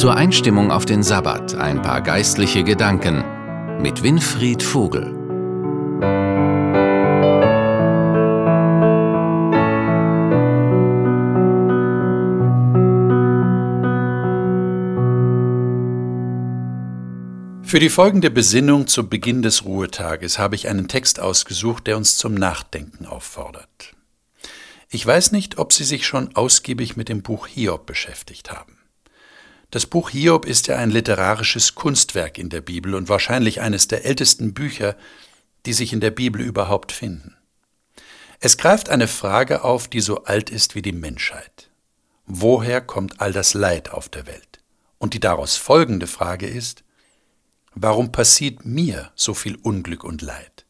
Zur Einstimmung auf den Sabbat ein paar geistliche Gedanken mit Winfried Vogel. Für die folgende Besinnung zu Beginn des Ruhetages habe ich einen Text ausgesucht, der uns zum Nachdenken auffordert. Ich weiß nicht, ob Sie sich schon ausgiebig mit dem Buch Hiob beschäftigt haben. Das Buch Hiob ist ja ein literarisches Kunstwerk in der Bibel und wahrscheinlich eines der ältesten Bücher, die sich in der Bibel überhaupt finden. Es greift eine Frage auf, die so alt ist wie die Menschheit. Woher kommt all das Leid auf der Welt? Und die daraus folgende Frage ist, warum passiert mir so viel Unglück und Leid?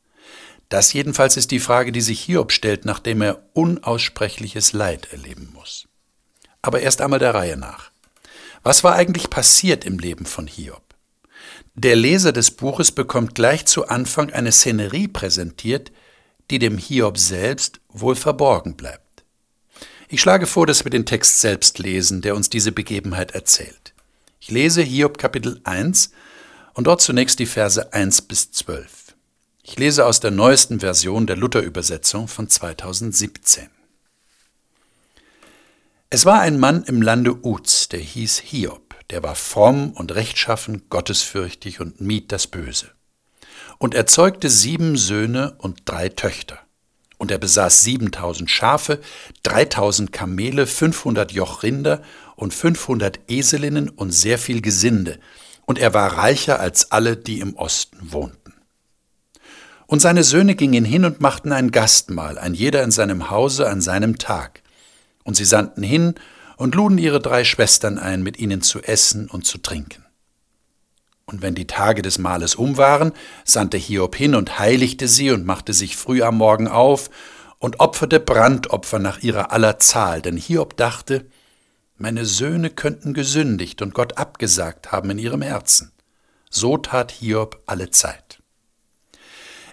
Das jedenfalls ist die Frage, die sich Hiob stellt, nachdem er unaussprechliches Leid erleben muss. Aber erst einmal der Reihe nach. Was war eigentlich passiert im Leben von Hiob? Der Leser des Buches bekommt gleich zu Anfang eine Szenerie präsentiert, die dem Hiob selbst wohl verborgen bleibt. Ich schlage vor, dass wir den Text selbst lesen, der uns diese Begebenheit erzählt. Ich lese Hiob Kapitel 1 und dort zunächst die Verse 1 bis 12. Ich lese aus der neuesten Version der Luther-Übersetzung von 2017. Es war ein Mann im Lande Uz, der hieß Hiob, der war fromm und rechtschaffen, gottesfürchtig und mied das Böse. Und er zeugte sieben Söhne und drei Töchter. Und er besaß siebentausend Schafe, dreitausend Kamele, fünfhundert Joch Rinder und fünfhundert Eselinnen und sehr viel Gesinde. Und er war reicher als alle, die im Osten wohnten. Und seine Söhne gingen hin und machten ein Gastmahl, ein jeder in seinem Hause an seinem Tag. Und sie sandten hin und luden ihre drei Schwestern ein, mit ihnen zu essen und zu trinken. Und wenn die Tage des Mahles um waren, sandte Hiob hin und heiligte sie und machte sich früh am Morgen auf und opferte Brandopfer nach ihrer aller Zahl, denn Hiob dachte, meine Söhne könnten gesündigt und Gott abgesagt haben in ihrem Herzen. So tat Hiob alle Zeit.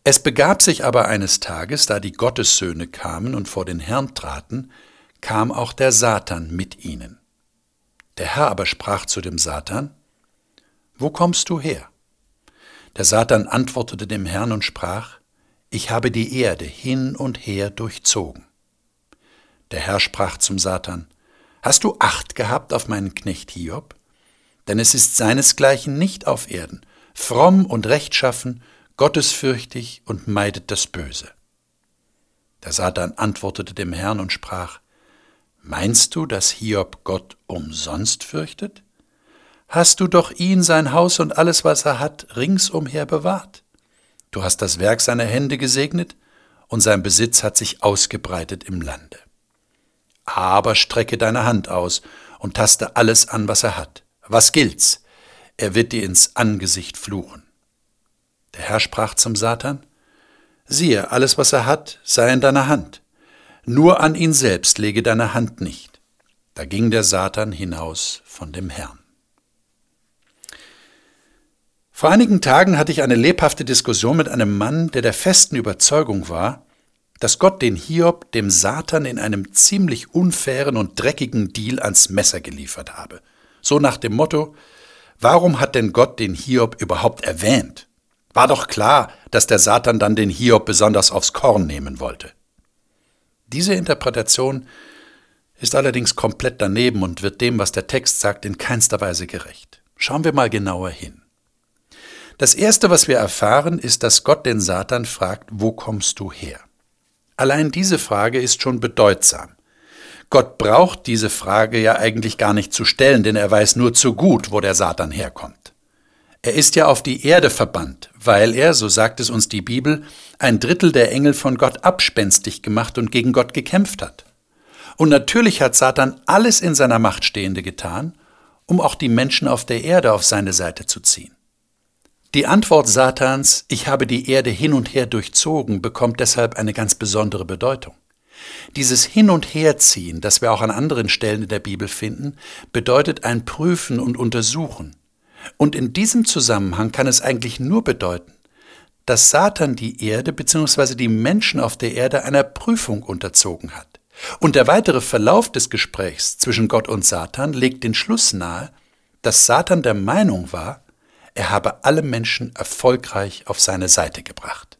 Es begab sich aber eines Tages, da die Gottessöhne kamen und vor den Herrn traten, kam auch der Satan mit ihnen. Der Herr aber sprach zu dem Satan, Wo kommst du her? Der Satan antwortete dem Herrn und sprach, Ich habe die Erde hin und her durchzogen. Der Herr sprach zum Satan, Hast du Acht gehabt auf meinen Knecht Hiob? Denn es ist seinesgleichen nicht auf Erden, fromm und rechtschaffen, gottesfürchtig und meidet das Böse. Der Satan antwortete dem Herrn und sprach, Meinst du, dass Hiob Gott umsonst fürchtet? Hast du doch ihn, sein Haus und alles, was er hat, ringsumher bewahrt. Du hast das Werk seiner Hände gesegnet, und sein Besitz hat sich ausgebreitet im Lande. Aber strecke deine Hand aus und taste alles an, was er hat. Was gilt's? Er wird dir ins Angesicht fluchen. Der Herr sprach zum Satan, siehe, alles, was er hat, sei in deiner Hand nur an ihn selbst lege deine Hand nicht. Da ging der Satan hinaus von dem Herrn. Vor einigen Tagen hatte ich eine lebhafte Diskussion mit einem Mann, der der festen Überzeugung war, dass Gott den Hiob dem Satan in einem ziemlich unfairen und dreckigen Deal ans Messer geliefert habe. So nach dem Motto, warum hat denn Gott den Hiob überhaupt erwähnt? War doch klar, dass der Satan dann den Hiob besonders aufs Korn nehmen wollte. Diese Interpretation ist allerdings komplett daneben und wird dem, was der Text sagt, in keinster Weise gerecht. Schauen wir mal genauer hin. Das Erste, was wir erfahren, ist, dass Gott den Satan fragt, wo kommst du her? Allein diese Frage ist schon bedeutsam. Gott braucht diese Frage ja eigentlich gar nicht zu stellen, denn er weiß nur zu gut, wo der Satan herkommt. Er ist ja auf die Erde verbannt, weil er, so sagt es uns die Bibel, ein Drittel der Engel von Gott abspenstig gemacht und gegen Gott gekämpft hat. Und natürlich hat Satan alles in seiner Macht Stehende getan, um auch die Menschen auf der Erde auf seine Seite zu ziehen. Die Antwort Satans, ich habe die Erde hin und her durchzogen, bekommt deshalb eine ganz besondere Bedeutung. Dieses Hin- und Herziehen, das wir auch an anderen Stellen in der Bibel finden, bedeutet ein Prüfen und Untersuchen. Und in diesem Zusammenhang kann es eigentlich nur bedeuten, dass Satan die Erde bzw. die Menschen auf der Erde einer Prüfung unterzogen hat. Und der weitere Verlauf des Gesprächs zwischen Gott und Satan legt den Schluss nahe, dass Satan der Meinung war, er habe alle Menschen erfolgreich auf seine Seite gebracht.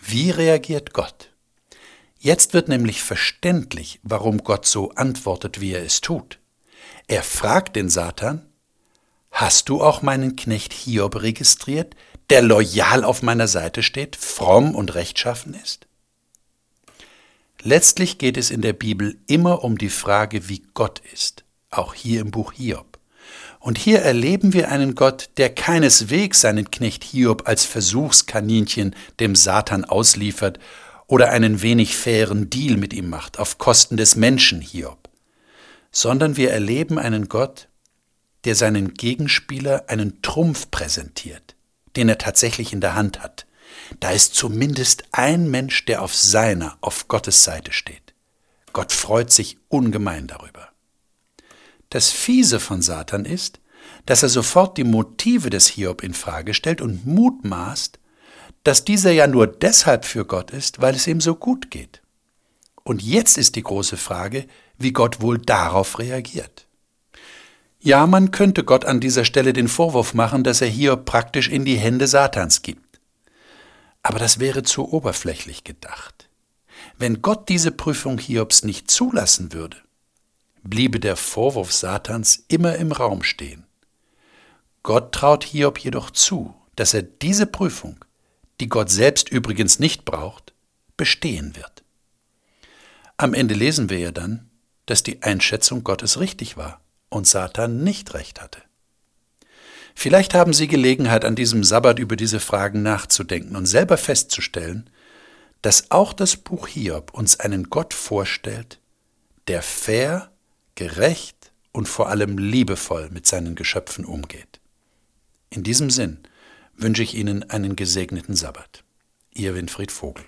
Wie reagiert Gott? Jetzt wird nämlich verständlich, warum Gott so antwortet, wie er es tut. Er fragt den Satan, Hast du auch meinen Knecht Hiob registriert, der loyal auf meiner Seite steht, fromm und rechtschaffen ist? Letztlich geht es in der Bibel immer um die Frage, wie Gott ist, auch hier im Buch Hiob. Und hier erleben wir einen Gott, der keineswegs seinen Knecht Hiob als Versuchskaninchen dem Satan ausliefert oder einen wenig fairen Deal mit ihm macht auf Kosten des Menschen Hiob, sondern wir erleben einen Gott, der seinen Gegenspieler einen Trumpf präsentiert, den er tatsächlich in der Hand hat. Da ist zumindest ein Mensch, der auf seiner, auf Gottes Seite steht. Gott freut sich ungemein darüber. Das Fiese von Satan ist, dass er sofort die Motive des Hiob in Frage stellt und mutmaßt, dass dieser ja nur deshalb für Gott ist, weil es ihm so gut geht. Und jetzt ist die große Frage, wie Gott wohl darauf reagiert. Ja, man könnte Gott an dieser Stelle den Vorwurf machen, dass er hier praktisch in die Hände Satans gibt. Aber das wäre zu oberflächlich gedacht. Wenn Gott diese Prüfung Hiobs nicht zulassen würde, bliebe der Vorwurf Satans immer im Raum stehen. Gott traut Hiob jedoch zu, dass er diese Prüfung, die Gott selbst übrigens nicht braucht, bestehen wird. Am Ende lesen wir ja dann, dass die Einschätzung Gottes richtig war und Satan nicht recht hatte. Vielleicht haben Sie Gelegenheit, an diesem Sabbat über diese Fragen nachzudenken und selber festzustellen, dass auch das Buch Hiob uns einen Gott vorstellt, der fair, gerecht und vor allem liebevoll mit seinen Geschöpfen umgeht. In diesem Sinn wünsche ich Ihnen einen gesegneten Sabbat. Ihr Winfried Vogel.